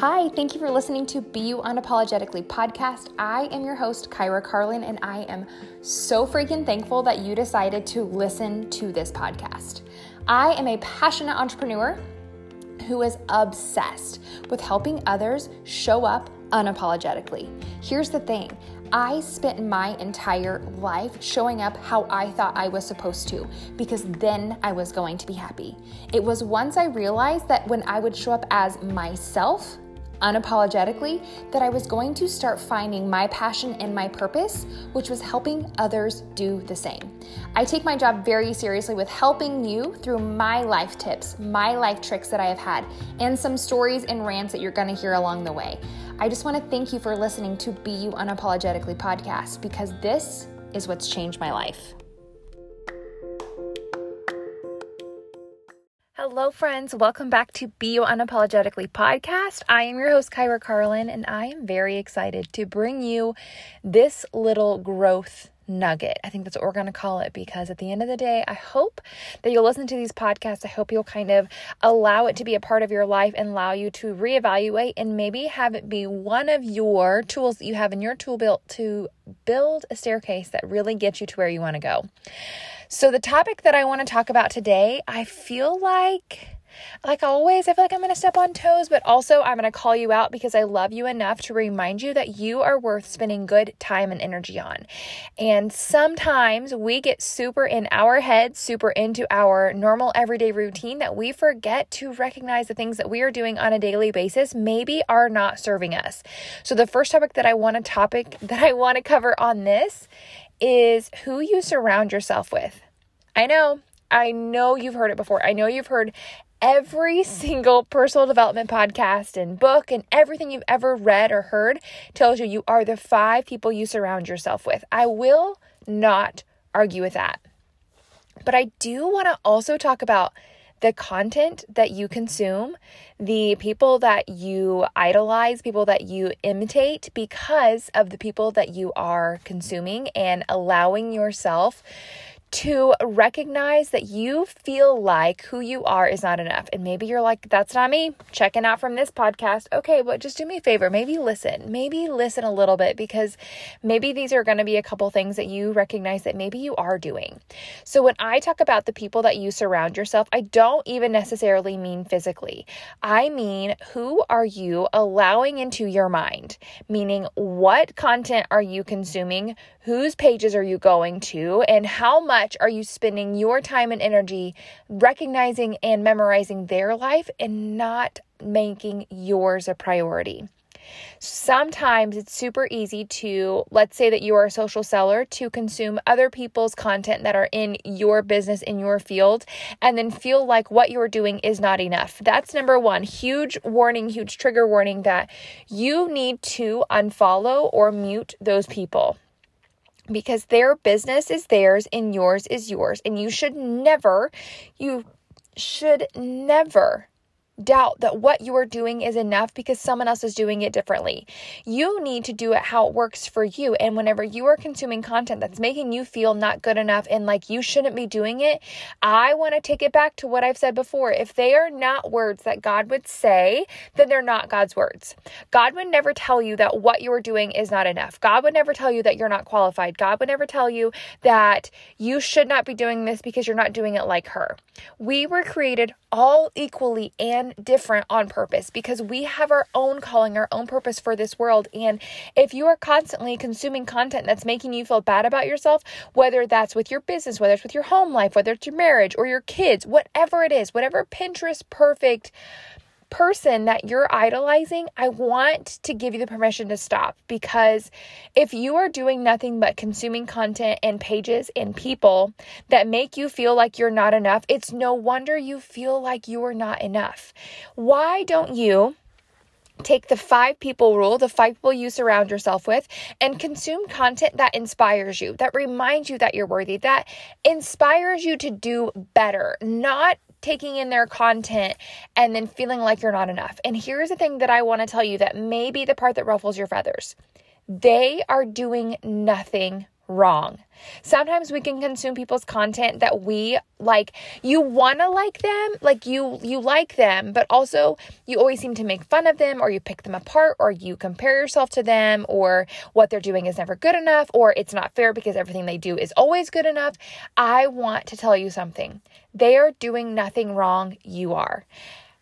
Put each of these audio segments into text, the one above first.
Hi, thank you for listening to Be You Unapologetically podcast. I am your host, Kyra Carlin, and I am so freaking thankful that you decided to listen to this podcast. I am a passionate entrepreneur who is obsessed with helping others show up unapologetically. Here's the thing I spent my entire life showing up how I thought I was supposed to because then I was going to be happy. It was once I realized that when I would show up as myself, unapologetically that I was going to start finding my passion and my purpose, which was helping others do the same. I take my job very seriously with helping you through my life tips, my life tricks that I have had, and some stories and rants that you're going to hear along the way. I just want to thank you for listening to Be You Unapologetically podcast because this is what's changed my life. Hello, friends. Welcome back to Be You Unapologetically podcast. I am your host, Kyra Carlin, and I am very excited to bring you this little growth nugget. I think that's what we're going to call it because at the end of the day, I hope that you'll listen to these podcasts. I hope you'll kind of allow it to be a part of your life and allow you to reevaluate and maybe have it be one of your tools that you have in your tool belt to build a staircase that really gets you to where you want to go. So, the topic that I want to talk about today, I feel like like always, I feel like I'm going to step on toes, but also I'm going to call you out because I love you enough to remind you that you are worth spending good time and energy on. And sometimes we get super in our heads, super into our normal everyday routine that we forget to recognize the things that we are doing on a daily basis maybe are not serving us. So the first topic that I want to topic that I want to cover on this is who you surround yourself with. I know, I know you've heard it before. I know you've heard every single personal development podcast and book and everything you've ever read or heard tells you you are the five people you surround yourself with. I will not argue with that. But I do want to also talk about the content that you consume, the people that you idolize, people that you imitate because of the people that you are consuming and allowing yourself to recognize that you feel like who you are is not enough. And maybe you're like, that's not me, checking out from this podcast. Okay, but just do me a favor. Maybe listen. Maybe listen a little bit because maybe these are going to be a couple things that you recognize that maybe you are doing. So when I talk about the people that you surround yourself, I don't even necessarily mean physically. I mean, who are you allowing into your mind? Meaning, what content are you consuming? Whose pages are you going to? And how much much are you spending your time and energy recognizing and memorizing their life and not making yours a priority? Sometimes it's super easy to, let's say that you are a social seller, to consume other people's content that are in your business, in your field, and then feel like what you're doing is not enough. That's number one. Huge warning, huge trigger warning that you need to unfollow or mute those people because their business is theirs and yours is yours. And you should never, you should never doubt that what you are doing is enough because someone else is doing it differently. You need to do it how it works for you. And whenever you are consuming content that's making you feel not good enough and like you shouldn't be doing it, I want to take it back to what I've said before. If they are not words that God would say, then they're not God's words. God would never tell you that what you are doing is not enough. God would never tell you that you're not qualified. God would never tell you that you should not be doing this because you're not doing it like her. We were created all equally and different on purpose because we have our own calling, our own purpose for this world. And if you are constantly consuming content that's making you feel bad about yourself, whether that's with your business, whether it's with your home life, whether it's your marriage or your kids, whatever it is, whatever Pinterest perfect person that you're idolizing, I want to give you the permission to stop because if you are doing nothing but consuming content and pages and people that make you feel like you're not enough, it's no wonder you feel like you are not enough. Why don't you? take the five people rule, the five people you surround yourself with, and consume content that inspires you, that reminds you that you're worthy, that inspires you to do better, not taking in their content and then feeling like you're not enough. And here's the thing that I want to tell you that may be the part that ruffles your feathers they are doing nothing wrong. Sometimes we can consume people's content that we like you want to like them, like you you like them, but also you always seem to make fun of them or you pick them apart or you compare yourself to them or what they're doing is never good enough or it's not fair because everything they do is always good enough. I want to tell you something. They are doing nothing wrong, you are.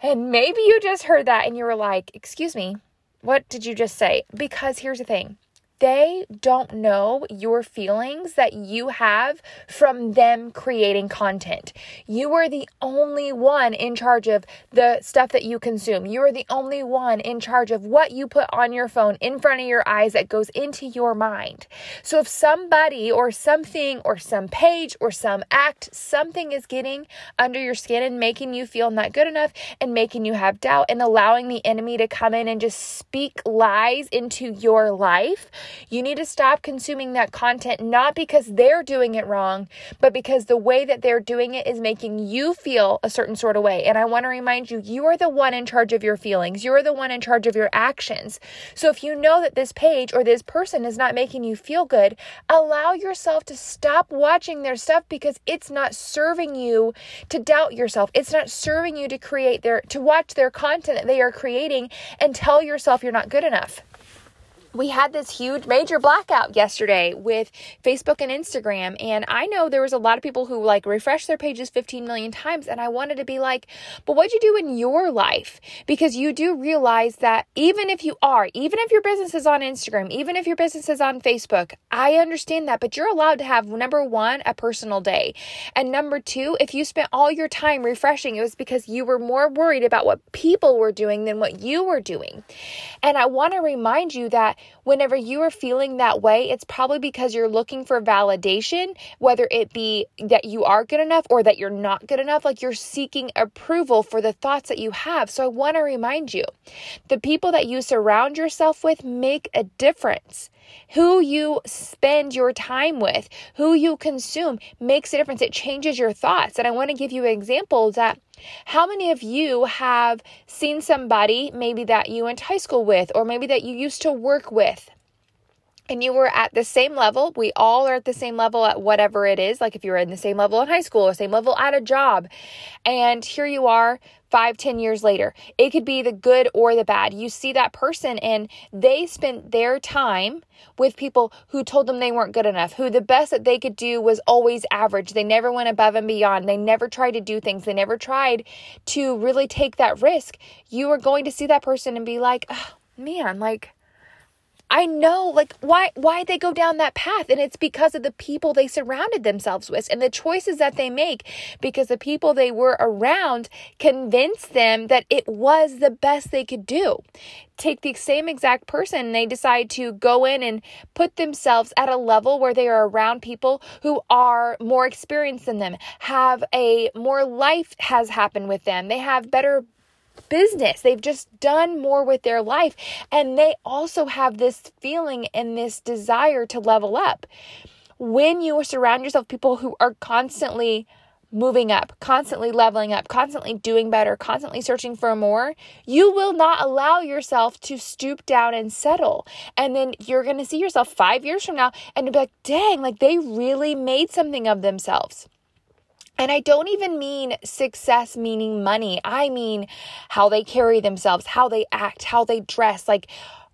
And maybe you just heard that and you were like, "Excuse me, what did you just say?" Because here's the thing they don't know your feelings that you have from them creating content. You are the only one in charge of the stuff that you consume. You are the only one in charge of what you put on your phone in front of your eyes that goes into your mind. So if somebody or something or some page or some act, something is getting under your skin and making you feel not good enough and making you have doubt and allowing the enemy to come in and just speak lies into your life you need to stop consuming that content not because they're doing it wrong, but because the way that they're doing it is making you feel a certain sort of way. And I want to remind you, you are the one in charge of your feelings. You are the one in charge of your actions. So if you know that this page or this person is not making you feel good, allow yourself to stop watching their stuff because it's not serving you to doubt yourself. It's not serving you to create their to watch their content that they are creating and tell yourself you're not good enough we had this huge major blackout yesterday with Facebook and Instagram. And I know there was a lot of people who like refresh their pages 15 million times. And I wanted to be like, but what'd you do in your life? Because you do realize that even if you are, even if your business is on Instagram, even if your business is on Facebook, I understand that, but you're allowed to have number one, a personal day. And number two, if you spent all your time refreshing, it was because you were more worried about what people were doing than what you were doing. And I want to remind you that whenever you are feeling that way, it's probably because you're looking for validation, whether it be that you are good enough or that you're not good enough. Like you're seeking approval for the thoughts that you have. So I want to remind you the people that you surround yourself with make a difference. Who you spend your time with, who you consume makes a difference. It changes your thoughts. And I want to give you an example that how many of you have seen somebody maybe that you went to high school with, or maybe that you used to work with? And you were at the same level, we all are at the same level at whatever it is, like if you were in the same level in high school or same level at a job, and here you are five, ten years later. It could be the good or the bad. You see that person and they spent their time with people who told them they weren't good enough, who the best that they could do was always average. They never went above and beyond. They never tried to do things. They never tried to really take that risk. You are going to see that person and be like, oh, man, like, I know like why why they go down that path and it's because of the people they surrounded themselves with and the choices that they make because the people they were around convinced them that it was the best they could do. Take the same exact person and they decide to go in and put themselves at a level where they are around people who are more experienced than them, have a more life has happened with them. They have better business. They've just done more with their life. And they also have this feeling and this desire to level up. When you surround yourself with people who are constantly moving up, constantly leveling up, constantly doing better, constantly searching for more, you will not allow yourself to stoop down and settle. And then you're going to see yourself five years from now and be like, dang, like they really made something of themselves. And I don't even mean success meaning money. I mean how they carry themselves, how they act, how they dress. Like,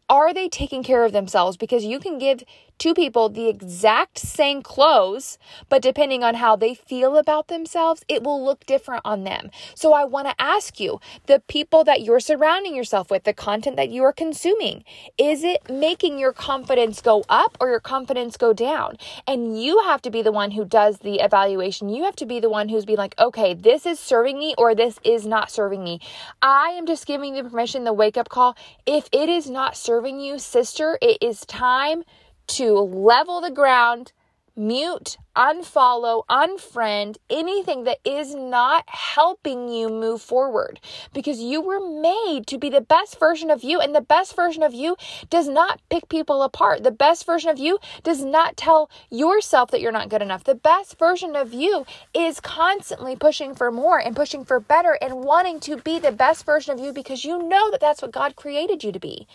are they taking care of themselves? Because you can give two people the exact same clothes, but depending on how they feel about themselves, it will look different on them. So I want to ask you the people that you're surrounding yourself with, the content that you are consuming, is it making your confidence go up or your confidence go down? And you have to be the one who does the evaluation. You have to be the one who's being like, okay, this is serving me or this is not serving me. I am just giving you permission, the wake up call. If it is not serving you, sister, it is time to level the ground, mute, unfollow, unfriend anything that is not helping you move forward because you were made to be the best version of you, and the best version of you does not pick people apart. The best version of you does not tell yourself that you're not good enough. The best version of you is constantly pushing for more and pushing for better and wanting to be the best version of you because you know that that's what God created you to be.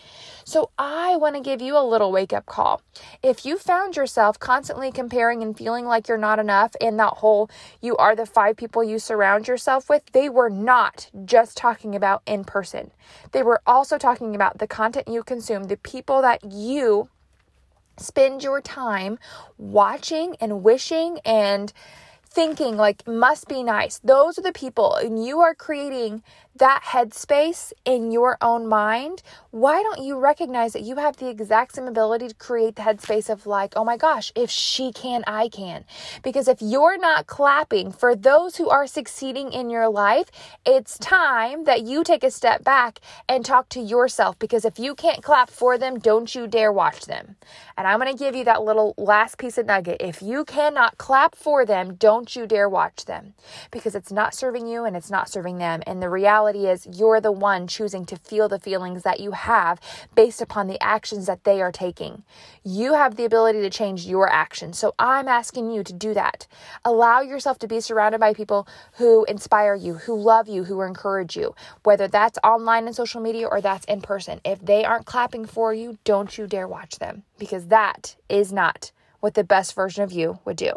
So I want to give you a little wake up call. If you found yourself constantly comparing and feeling like you're not enough and that whole you are the five people you surround yourself with, they were not just talking about in person. They were also talking about the content you consume, the people that you spend your time watching and wishing and thinking like must be nice. Those are the people and you are creating that headspace in your own mind, why don't you recognize that you have the exact same ability to create the headspace of like, oh my gosh, if she can, I can. Because if you're not clapping for those who are succeeding in your life, it's time that you take a step back and talk to yourself. Because if you can't clap for them, don't you dare watch them. And I'm going to give you that little last piece of nugget. If you cannot clap for them, don't you dare watch them. Because it's not serving you and it's not serving them. And the reality reality is you're the one choosing to feel the feelings that you have based upon the actions that they are taking. You have the ability to change your actions. So I'm asking you to do that. Allow yourself to be surrounded by people who inspire you, who love you, who encourage you, whether that's online and social media or that's in person. If they aren't clapping for you, don't you dare watch them because that is not what the best version of you would do.